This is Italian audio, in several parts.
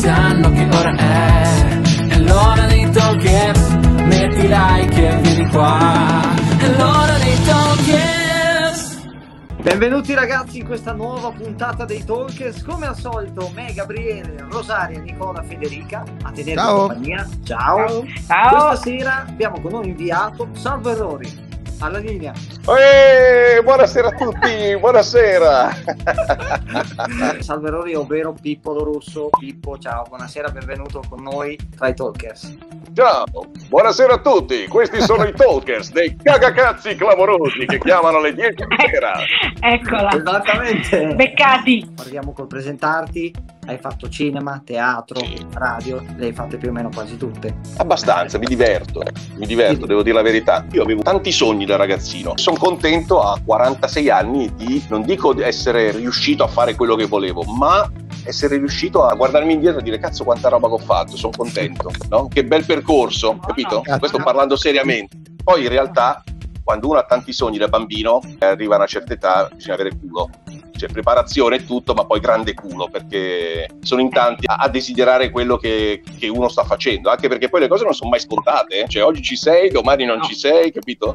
sanno che ora è È l'ora dei talkers Metti like e vieni qua È l'ora dei talkers Benvenuti ragazzi in questa nuova puntata dei Talkers. Come al solito, me, Gabriele, Rosaria, Nicola, Federica a tenere Ciao. compagnia. Ciao. Ciao. Questa sera abbiamo con noi inviato Salvo Errori. Alla linea. Eeeh, buonasera a tutti, buonasera. Salvo Errori, ovvero Pippo Lo Russo. Pippo, ciao, buonasera, benvenuto con noi tra i Talkers. Ciao, buonasera a tutti. Questi sono i talkers dei cagacazzi clamorosi che chiamano alle 10 di sera. Eccola, Esattamente. beccati. Partiamo col presentarti. Hai fatto cinema, teatro, radio, le hai fatte più o meno quasi tutte. Abbastanza, mi diverto, mi diverto, devo dire la verità. Io avevo tanti sogni da ragazzino. Sono contento a 46 anni di, non dico di essere riuscito a fare quello che volevo, ma essere riuscito a guardarmi indietro e dire cazzo quanta roba che ho fatto, sono contento, no? Che bel percorso, capito? Questo parlando seriamente. Poi in realtà quando uno ha tanti sogni da bambino, eh, arriva a una certa età, bisogna avere culo. C'è preparazione e tutto, ma poi grande culo, perché sono in tanti a, a desiderare quello che, che uno sta facendo, anche perché poi le cose non sono mai scontate. eh. Cioè, oggi ci sei, domani non No. ci sei, capito?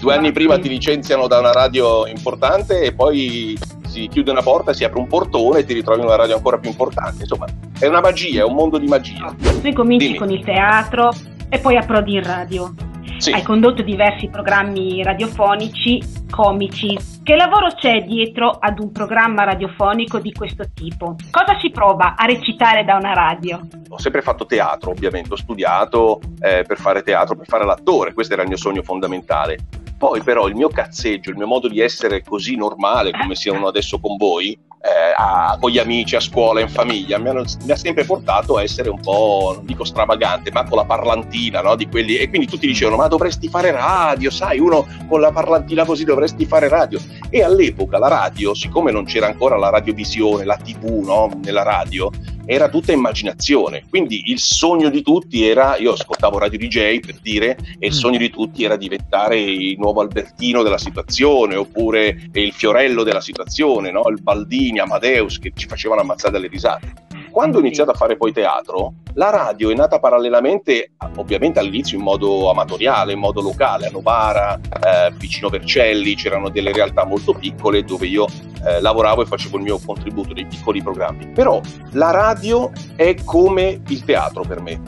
Due anni prima ti licenziano da una radio importante e poi si chiude una porta, si apre un portone e ti ritrovi in una radio ancora più importante. Insomma, è una magia, è un mondo di magia. Tu cominci Dimmi. con il teatro e poi approdi in radio. Sì. Hai condotto diversi programmi radiofonici, comici. Che lavoro c'è dietro ad un programma radiofonico di questo tipo? Cosa si prova a recitare da una radio? ho sempre fatto teatro, ovviamente, ho studiato eh, per fare teatro, per fare l'attore, questo era il mio sogno fondamentale. Poi però il mio cazzeggio, il mio modo di essere così normale come siamo adesso con voi, eh, a- con gli amici, a scuola, in famiglia, mi, hanno- mi ha sempre portato a essere un po', non dico stravagante, ma con la parlantina, no? Di quelli, e quindi tutti dicevano, ma dovresti fare radio, sai, uno con la parlantina così dovresti fare radio. E all'epoca la radio, siccome non c'era ancora la radiovisione, la tv, no? Nella radio, era tutta immaginazione. Quindi il sogno di tutti era, io ascoltavo Radio DJ per dire, e il Mm. sogno di tutti era diventare il nuovo Albertino della situazione, oppure il Fiorello della situazione, no? il Baldini, Amadeus, che ci facevano ammazzare dalle risate. Quando ho iniziato a fare poi teatro, la radio è nata parallelamente, ovviamente all'inizio in modo amatoriale, in modo locale, a Novara, eh, vicino Vercelli, c'erano delle realtà molto piccole dove io eh, lavoravo e facevo il mio contributo, dei piccoli programmi. Però la radio è come il teatro per me,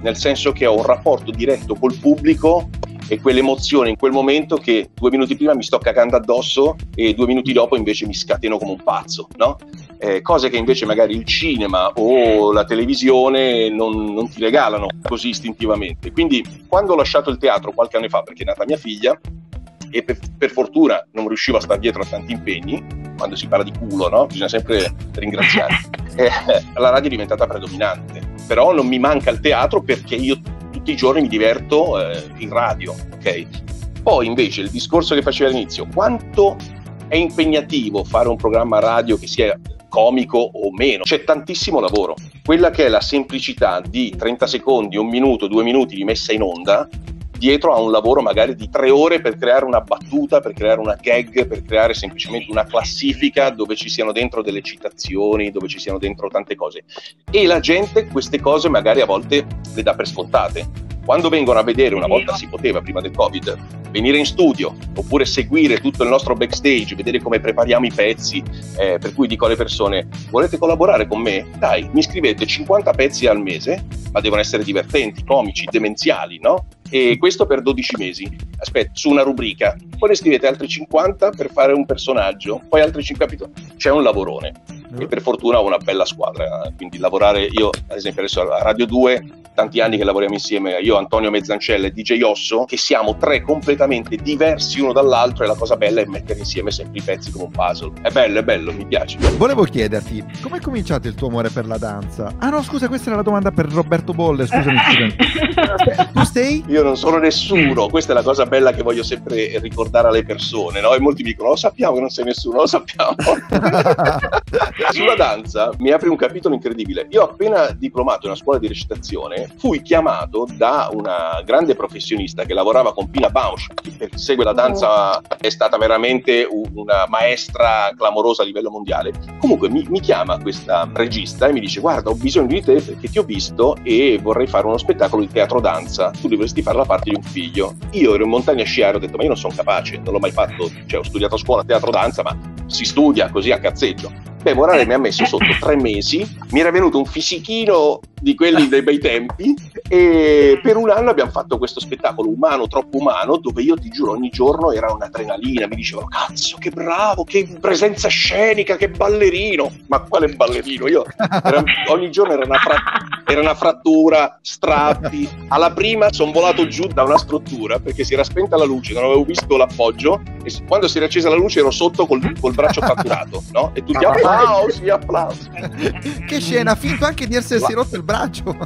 nel senso che ho un rapporto diretto col pubblico e quell'emozione in quel momento che due minuti prima mi sto cagando addosso e due minuti dopo invece mi scateno come un pazzo, no? Eh, cose che invece magari il cinema o la televisione non, non ti regalano così istintivamente. Quindi quando ho lasciato il teatro qualche anno fa, perché è nata mia figlia, e per, per fortuna non riuscivo a stare dietro a tanti impegni, quando si parla di culo, no? Bisogna sempre ringraziare. Eh, la radio è diventata predominante, però non mi manca il teatro perché io tutti i giorni mi diverto eh, in radio, ok? Poi invece il discorso che facevo all'inizio, quanto è impegnativo fare un programma radio che sia comico o meno, c'è tantissimo lavoro. Quella che è la semplicità di 30 secondi, un minuto, due minuti di messa in onda, dietro a un lavoro magari di tre ore per creare una battuta, per creare una gag, per creare semplicemente una classifica dove ci siano dentro delle citazioni, dove ci siano dentro tante cose. E la gente queste cose magari a volte le dà per scontate. Quando vengono a vedere, una volta si poteva prima del Covid, venire in studio oppure seguire tutto il nostro backstage, vedere come prepariamo i pezzi, eh, per cui dico alle persone, volete collaborare con me? Dai, mi scrivete 50 pezzi al mese, ma devono essere divertenti, comici, demenziali, no? E questo per 12 mesi. Aspetta, su una rubrica. Poi ne scrivete altri 50 per fare un personaggio, poi altri 5 capitoli. C'è un lavorone. E per fortuna ho una bella squadra. Quindi lavorare io, ad esempio, adesso a Radio 2, tanti anni che lavoriamo insieme, io, Antonio Mezzancella e DJ Osso, che siamo tre completamente diversi uno dall'altro e la cosa bella è mettere insieme sempre i pezzi come un puzzle. È bello, è bello, mi piace. Volevo chiederti, com'è cominciato il tuo amore per la danza? Ah no, scusa, questa era la domanda per Roberto Bolle, scusami, scusami. Tu sei? Io non sono nessuno, questa è la cosa bella che voglio sempre ricordare alle persone, no? E molti mi dicono, lo sappiamo che non sei nessuno, lo sappiamo. Sulla danza mi apri un capitolo incredibile. Io appena diplomato in una scuola di recitazione fui chiamato da una grande professionista che lavorava con Pina Bausch, che segue la danza, è stata veramente una maestra clamorosa a livello mondiale. Comunque mi, mi chiama questa regista e mi dice guarda ho bisogno di te perché ti ho visto e vorrei fare uno spettacolo di teatro danza, tu dovresti fare la parte di un figlio. Io ero in montagna a sciare, ho detto ma io non sono capace, non l'ho mai fatto, cioè ho studiato a scuola teatro danza, ma si studia così a cazzeggio. Beh, Morale mi ha messo sotto tre mesi, mi era venuto un fisichino di quelli dei bei tempi e per un anno abbiamo fatto questo spettacolo umano, troppo umano, dove io ti giuro ogni giorno era un'adrenalina, mi dicevano cazzo che bravo, che presenza scenica, che ballerino, ma quale ballerino? Io era- ogni giorno era una, fra- era una frattura, strappi, alla prima sono volato giù da una struttura perché si era spenta la luce, non avevo visto l'appoggio e quando si era accesa la luce ero sotto col, col braccio fratturato, no? E tutti applausi, applausi. Che scena, ha finto anche di essersi rotto il braccio.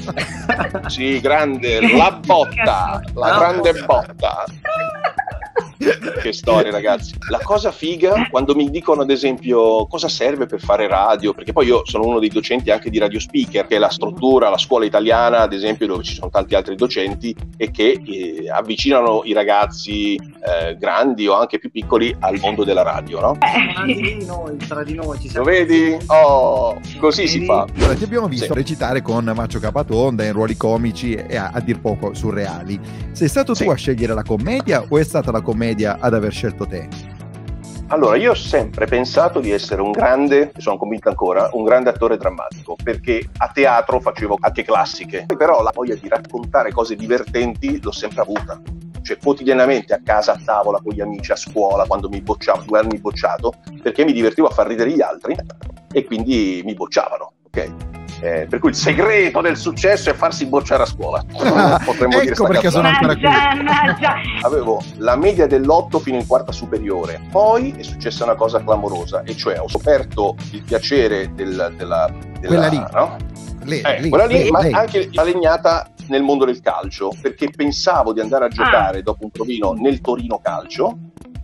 Sì, grande, la botta, la grande botta. Che storia, ragazzi. La cosa figa quando mi dicono, ad esempio, cosa serve per fare radio, perché poi io sono uno dei docenti anche di Radio Speaker, che è la struttura, la scuola italiana, ad esempio, dove ci sono tanti altri docenti e che eh, avvicinano i ragazzi eh, grandi o anche più piccoli al mondo della radio, no? Tra di noi, tra di noi ci Lo siamo. vedi? Oh, così si fa. Allora, ti abbiamo visto Sì. recitare con Macio Capatonda in ruoli comici e a, a dir poco surreali. Sei stato Sì. tu a scegliere la commedia o è stata la commedia ad aver scelto te? Allora, io ho sempre pensato di essere un grande, sono convinto ancora, un grande attore drammatico, perché a teatro facevo anche classiche, però la voglia di raccontare cose divertenti l'ho sempre avuta. Cioè, quotidianamente a casa, a tavola, con gli amici, a scuola, quando mi bocciavo, due anni bocciato, perché mi divertivo a far ridere gli altri e quindi mi bocciavano, ok? Eh, per cui il segreto del successo è farsi bocciare a scuola. Potremmo dire ecco sta perché sono ancora qui. Avevo la media dell'8 fino in quarta superiore. Poi è successa una cosa clamorosa, e cioè ho scoperto il piacere del- della, della- Quella lì. no? Lei, Eh, lei, quella lì, lei, ma lei. anche la legnata nel mondo del calcio, perché pensavo di andare a giocare dopo un provino nel Torino Calcio.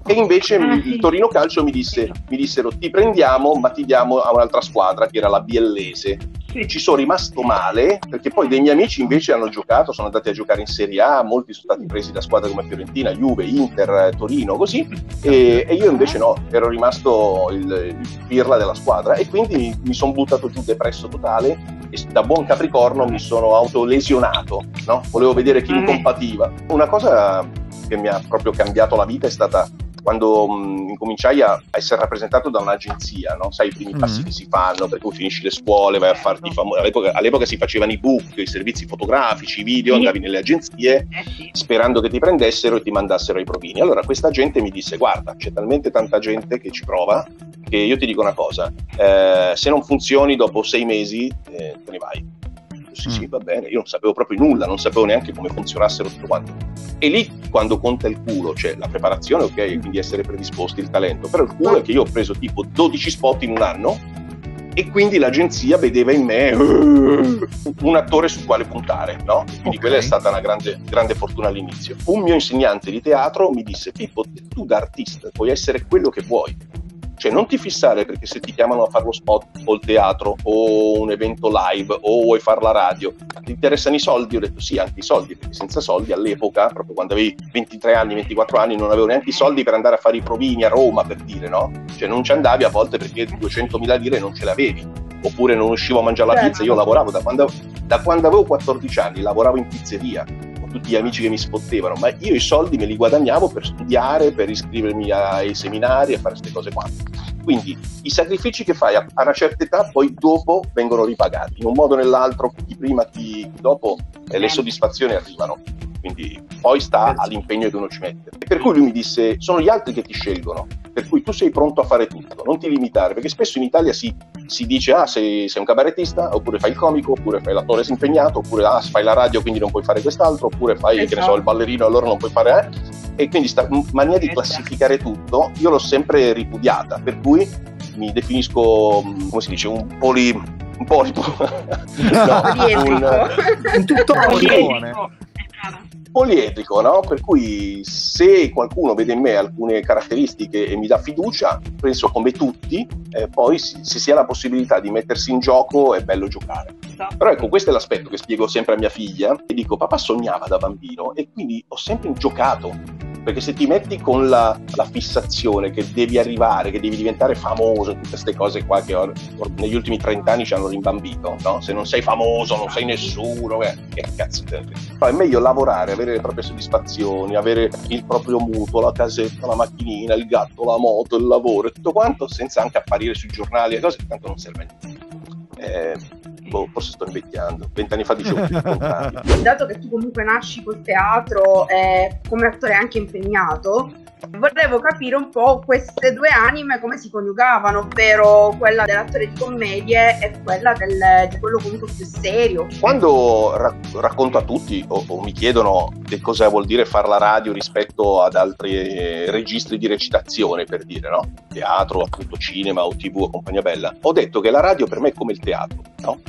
E invece Ah, mi- sì. il Torino Calcio mi, disse, mi dissero ti prendiamo ma ti diamo a un'altra squadra che era la Biellese Sì. ci sono rimasto male perché poi dei miei amici invece hanno giocato, sono andati a giocare in Serie A, molti sono stati presi da squadre come Fiorentina, Juve, Inter, Torino, così, e, e io invece no, ero rimasto il, il pirla della squadra e quindi mi sono buttato giù depresso totale e da buon capricorno mi sono autolesionato, no? volevo vedere chi mi Mm. compativa. Una cosa che mi ha proprio cambiato la vita è stata quando mh, incominciai a essere rappresentato da un'agenzia, no? sai i primi Mhm. passi che si fanno, per cui finisci le scuole, vai a farti famo- all'epoca, all'epoca si facevano i book, i servizi fotografici, i video, Sì. andavi nelle agenzie Eh sperando che ti prendessero e ti mandassero ai provini. Allora questa gente mi disse guarda, c'è talmente tanta gente che ci prova che io ti dico una cosa, eh, se non funzioni dopo sei mesi eh, te ne vai. Sì, sì, Mm. va bene, io non sapevo proprio nulla, non sapevo neanche come funzionassero tutto quanto. E lì quando conta il culo, cioè la preparazione, ok, quindi essere predisposti, il talento, però il culo è che io ho preso tipo 12 spot in un anno e quindi l'agenzia vedeva in me "Uh", un attore su quale puntare, no? Quindi Ok. quella è stata una grande, grande fortuna all'inizio. Un mio insegnante di teatro mi disse: Pippo, tu da artista puoi essere quello che vuoi. Cioè, non ti fissare perché se ti chiamano a fare lo spot o il teatro o un evento live o vuoi fare la radio, ti interessano i soldi? Ho detto sì, anche i soldi, perché senza soldi all'epoca, proprio quando avevi 23 anni, 24 anni, non avevo neanche i soldi per andare a fare i provini a Roma, per dire, no? Cioè, non ci andavi a volte perché 200.000 lire non ce l'avevi, oppure non uscivo a mangiare la Certo. pizza. Io lavoravo da quando, da quando avevo 14 anni, lavoravo in pizzeria con tutti gli amici che mi sfottevano, ma io i soldi me li guadagnavo per studiare, per iscrivermi ai seminari e fare queste cose qua. Quindi i sacrifici che fai a una certa età poi dopo vengono ripagati, in un modo o nell'altro, chi prima, chi dopo, eh, le soddisfazioni arrivano. Quindi poi sta all'impegno che uno ci mette. E per cui lui mi disse, sono gli altri che ti scelgono, per cui tu sei pronto a fare tutto, non ti limitare, perché spesso in Italia si, si dice, ah sei, sei un cabarettista, oppure fai il comico, oppure fai l'attore impegnato, oppure ah, fai la radio quindi non puoi fare quest'altro, oppure fai, che ne so, il ballerino allora non puoi fare... Eh? E quindi sta m- mania di classificare tutto, io l'ho sempre ripudiata, per cui mi definisco, come si dice, un poli... un polipo. no, un, Un tuttologo. Poliedrico. No? Per cui se qualcuno vede in me alcune caratteristiche e mi dà fiducia, penso come tutti, eh, poi se si ha la possibilità di mettersi in gioco è bello giocare. Però ecco, questo è l'aspetto che spiego sempre a mia figlia e dico, papà sognava da bambino e quindi ho sempre giocato. Perché se ti metti con la, la fissazione che devi arrivare, che devi diventare famoso, tutte queste cose qua che ho- negli ultimi 30 anni ci hanno rimbambito, no? Se non sei famoso, non sei nessuno, eh, che cazzo frega? È meglio lavorare, avere le proprie soddisfazioni, avere il proprio mutuo, la casetta, la macchinina, il gatto, la moto, il lavoro e tutto quanto, senza anche apparire sui giornali e cose che tanto non serve a niente. Eh, boh, forse sto invecchiando. Vent'anni fa dicevo più dato che tu comunque nasci col teatro e come attore anche impegnato, volevo capire un po' queste due anime come si coniugavano, ovvero quella dell'attore di commedie e quella del- di quello comunque più serio. Quando ra- racconto a tutti o, o mi chiedono che cosa vuol dire fare la radio rispetto ad altri eh, registri di recitazione, per dire, no? Teatro, appunto cinema o tv o compagnia bella, ho detto che la radio per me è come il teatro, no?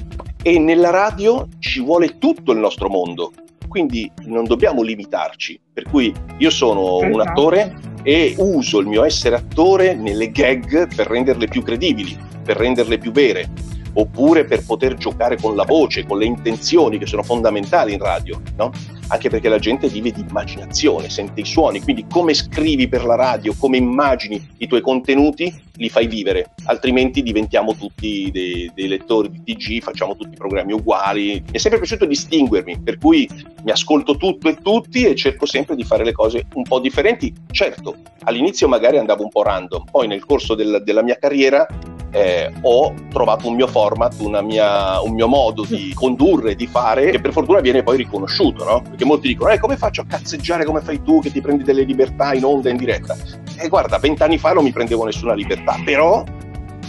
E nella radio ci vuole tutto il nostro mondo, quindi non dobbiamo limitarci. Per cui io sono un Esatto. attore e uso il mio essere attore nelle gag per renderle più credibili, per renderle più vere, oppure per poter giocare con la voce, con le intenzioni che sono fondamentali in radio, no? Anche perché la gente vive di immaginazione, sente i suoni, quindi come scrivi per la radio, come immagini i tuoi contenuti, li fai vivere, altrimenti diventiamo tutti dei, dei lettori di TG, facciamo tutti programmi uguali. Mi è sempre piaciuto distinguermi, per cui mi ascolto tutto e tutti e cerco sempre di fare le cose un po' differenti. Certo, all'inizio magari andavo un po' random, poi nel corso del- della mia carriera eh, ho trovato un mio format, una mia- un mio modo di condurre, di fare, che per fortuna viene poi riconosciuto, no? Perché molti dicono, eh, come faccio a cazzeggiare come fai tu, che ti prendi delle libertà in onda, in diretta? E guarda, vent'anni fa non mi prendevo nessuna libertà, però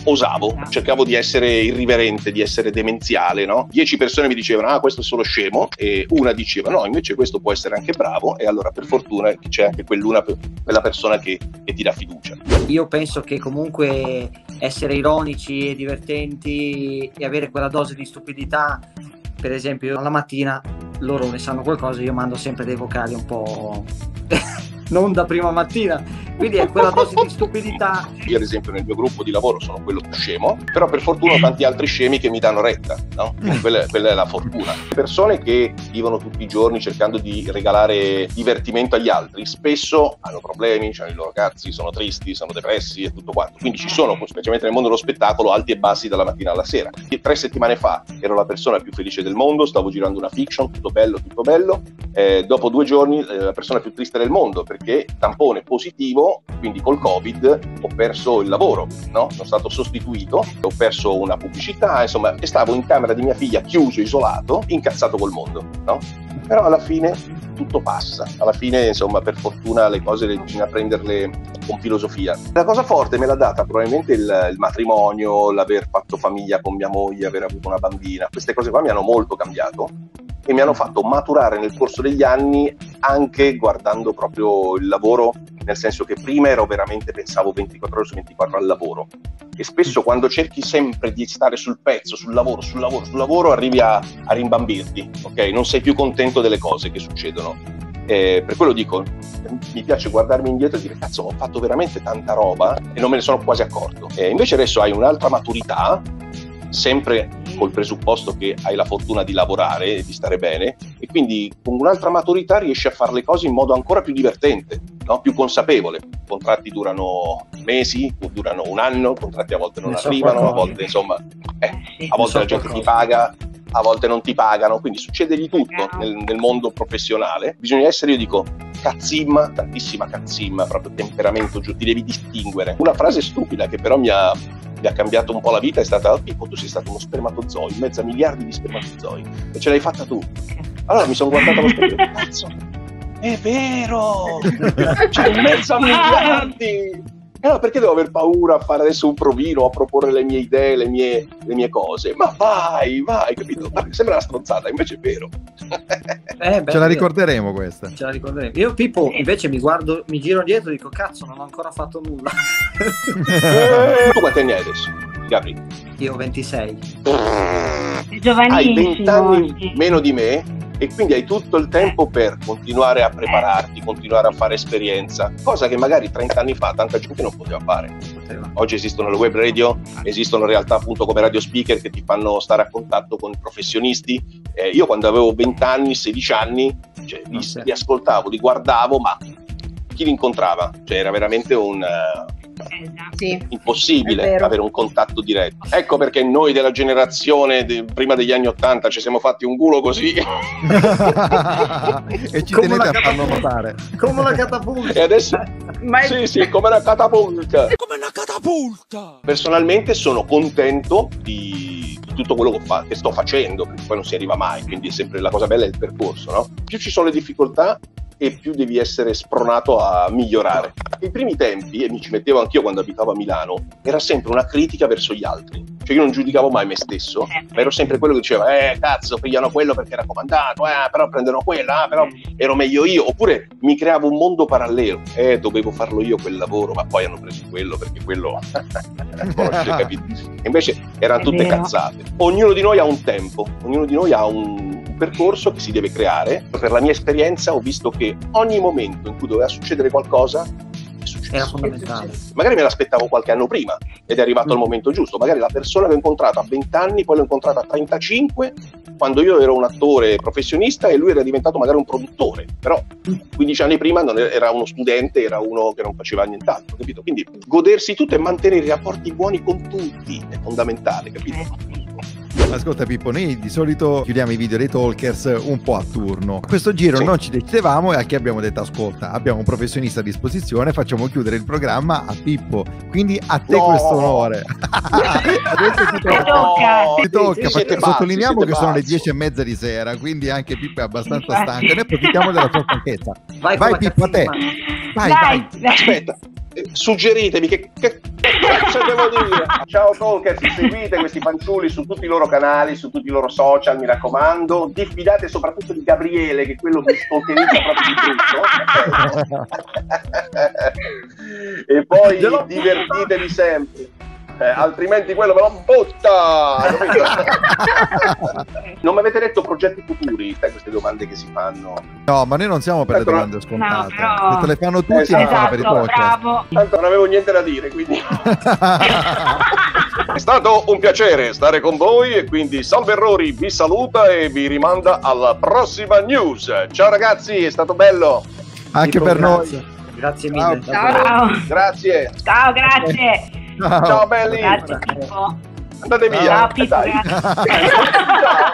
osavo, cercavo di essere irriverente, di essere demenziale, no? Dieci persone mi dicevano, ah, questo è solo scemo, e una diceva, no, invece questo può essere anche bravo, e allora per fortuna c'è anche quell'una, quella persona che, che ti dà fiducia. Io penso che comunque essere ironici e divertenti e avere quella dose di stupidità, per esempio la mattina loro ne sanno qualcosa, io mando sempre dei vocali un po' non da prima mattina, quindi è quella dose di stupidità. Io ad esempio nel mio gruppo di lavoro sono quello più scemo, però per fortuna ho tanti altri scemi che mi danno retta, no? Quella, quella è la fortuna. Persone che vivono tutti i giorni cercando di regalare divertimento agli altri, spesso hanno problemi, hanno i loro cazzi, sono tristi, sono depressi e tutto quanto. Quindi ci sono, specialmente nel mondo dello spettacolo, alti e bassi dalla mattina alla sera. E tre settimane fa ero la persona più felice del mondo, stavo girando una fiction, tutto bello, tutto bello. Eh, dopo due giorni eh, la persona più triste del mondo perché tampone positivo, quindi col Covid ho perso il lavoro, no? sono stato sostituito, ho perso una pubblicità, insomma, e stavo in camera di mia figlia chiuso, isolato, incazzato col mondo. No? Però alla fine tutto passa, alla fine insomma per fortuna le cose le- bisogna prenderle con filosofia. La cosa forte me l'ha data probabilmente il, il matrimonio, l'aver fatto famiglia con mia moglie, aver avuto una bambina, queste cose qua mi hanno molto cambiato e mi hanno fatto maturare nel corso degli anni anche guardando proprio il lavoro, nel senso che prima ero veramente, pensavo 24 ore su 24 al lavoro e spesso quando cerchi sempre di stare sul pezzo, sul lavoro, sul lavoro, sul lavoro, arrivi a, a rimbambirti, ok? Non sei più contento delle cose che succedono. Eh, per quello dico, mi piace guardarmi indietro e dire cazzo ho fatto veramente tanta roba e non me ne sono quasi accorto. Eh, invece adesso hai un'altra maturità, sempre col presupposto che hai la fortuna di lavorare e di stare bene e quindi con un'altra maturità riesci a fare le cose in modo ancora più divertente, no? più consapevole. I contratti durano mesi, durano un anno, i contratti a volte non Ne so arrivano, a qualcosa. volte insomma, eh, a volte so la gente ti qualcosa. paga, a volte non ti pagano, quindi succede di tutto nel, nel mondo professionale. Bisogna essere, io dico, cazzimma, tantissima cazzimma, proprio temperamento giù, ti devi distinguere. Una frase stupida che però mi ha, mi ha cambiato un po' la vita è stata, oh, Pippo, tu sei stato uno spermatozoo, in mezzo a miliardi di spermatozoi, e ce l'hai fatta tu. Allora mi sono guardato allo specchio cazzo, è vero, cioè in mezzo a miliardi. Allora perché devo aver paura a fare adesso un provino, a proporre le mie idee, le mie, le mie cose? Ma vai, vai, capito? Sembra una stronzata, invece è vero. Eh, beh, Ce la ricorderemo questa. Ce la ricorderemo. Io Pippo invece mi guardo, mi giro dietro e dico cazzo non ho ancora fatto nulla. tu quanti anni hai adesso, Gabri? Io ho 26. Sei Hai giovanissimo. 20 anni meno di me e quindi hai tutto il tempo per continuare a prepararti, continuare a fare esperienza, cosa che magari 30 anni fa tanta gente non poteva fare. Oggi esistono le web radio, esistono realtà appunto come radio speaker che ti fanno stare a contatto con professionisti. Eh, io quando avevo 20 anni, 16 anni, cioè, li, li ascoltavo, li guardavo, ma chi li incontrava? Cioè era veramente un... Uh, sì, impossibile avere un contatto diretto. Ecco perché noi della generazione de, prima degli anni Ottanta ci siamo fatti un culo così. e ci come tenete a farlo notare. Come una catapulta. E adesso... Ma è... Sì, sì, come una catapulta. Come una catapulta. Personalmente sono contento di, di tutto quello che, fa, che, sto facendo, perché poi non si arriva mai, quindi è sempre la cosa bella è il percorso, no? Più ci sono le difficoltà, e più devi essere spronato a migliorare. I primi tempi, e mi ci mettevo anch'io quando abitavo a Milano, era sempre una critica verso gli altri. Cioè io non giudicavo mai me stesso, ma ero sempre quello che diceva, eh cazzo, pigliano quello perché era comandato, eh però prendono quello, ah, però ero meglio io. Oppure mi creavo un mondo parallelo, eh dovevo farlo io quel lavoro, ma poi hanno preso quello perché quello... capito? Invece erano tutte cazzate. Ognuno di noi ha un tempo, ognuno di noi ha un percorso che si deve creare. Per la mia esperienza ho visto che ogni momento in cui doveva succedere qualcosa è successo. Era fondamentale. Magari me l'aspettavo qualche anno prima ed è arrivato mm. il momento giusto. Magari la persona l'ho incontrata a 20 anni, poi l'ho incontrata a 35, quando io ero un attore professionista e lui era diventato magari un produttore. Però 15 anni prima era uno studente, era uno che non faceva nient'altro, capito? Quindi godersi tutto e mantenere i rapporti buoni con tutti è fondamentale, capito? Ascolta Pippo, noi di solito chiudiamo i video dei talkers un po' a turno. Questo giro sì. non ci decidevamo e a chi abbiamo detto ascolta, abbiamo un professionista a disposizione, facciamo chiudere il programma a Pippo. Quindi a te no. questo onore. Adesso ti tocca. No. Ti tocca. Sì, sì, Sottolineiamo che pazzo. sono le dieci e mezza di sera, quindi anche Pippo è abbastanza stanco. Noi approfittiamo della sua stanchezza. Vai, vai Pippo, a te. Vai, vai. vai. Aspetta, suggeritemi che, che cazzo devo dire? Ciao Talkers, seguite questi fanciulli su tutti i loro canali, su tutti i loro social, mi raccomando. Diffidate soprattutto di Gabriele, che quello vi stalkerizza proprio di tutto. e poi divertitevi sempre eh, altrimenti quello me lo butta. non mi avete detto progetti futuri, sai, queste domande che si fanno. No, ma noi non siamo per ecco, le domande scontate. No, però... Se te le fanno tutti, esatto, esatto, per i bravo. Tanto non avevo niente da dire, quindi. È stato un piacere stare con voi e quindi Salve Errori vi saluta e vi rimanda alla prossima news. Ciao ragazzi, è stato bello. Anche per grazie. noi. Grazie mille. Ciao. Ciao. Grazie. Ciao, grazie. Ciao, belli. Grazie Pippo. Andate via. Ciao Pippo. Ciao.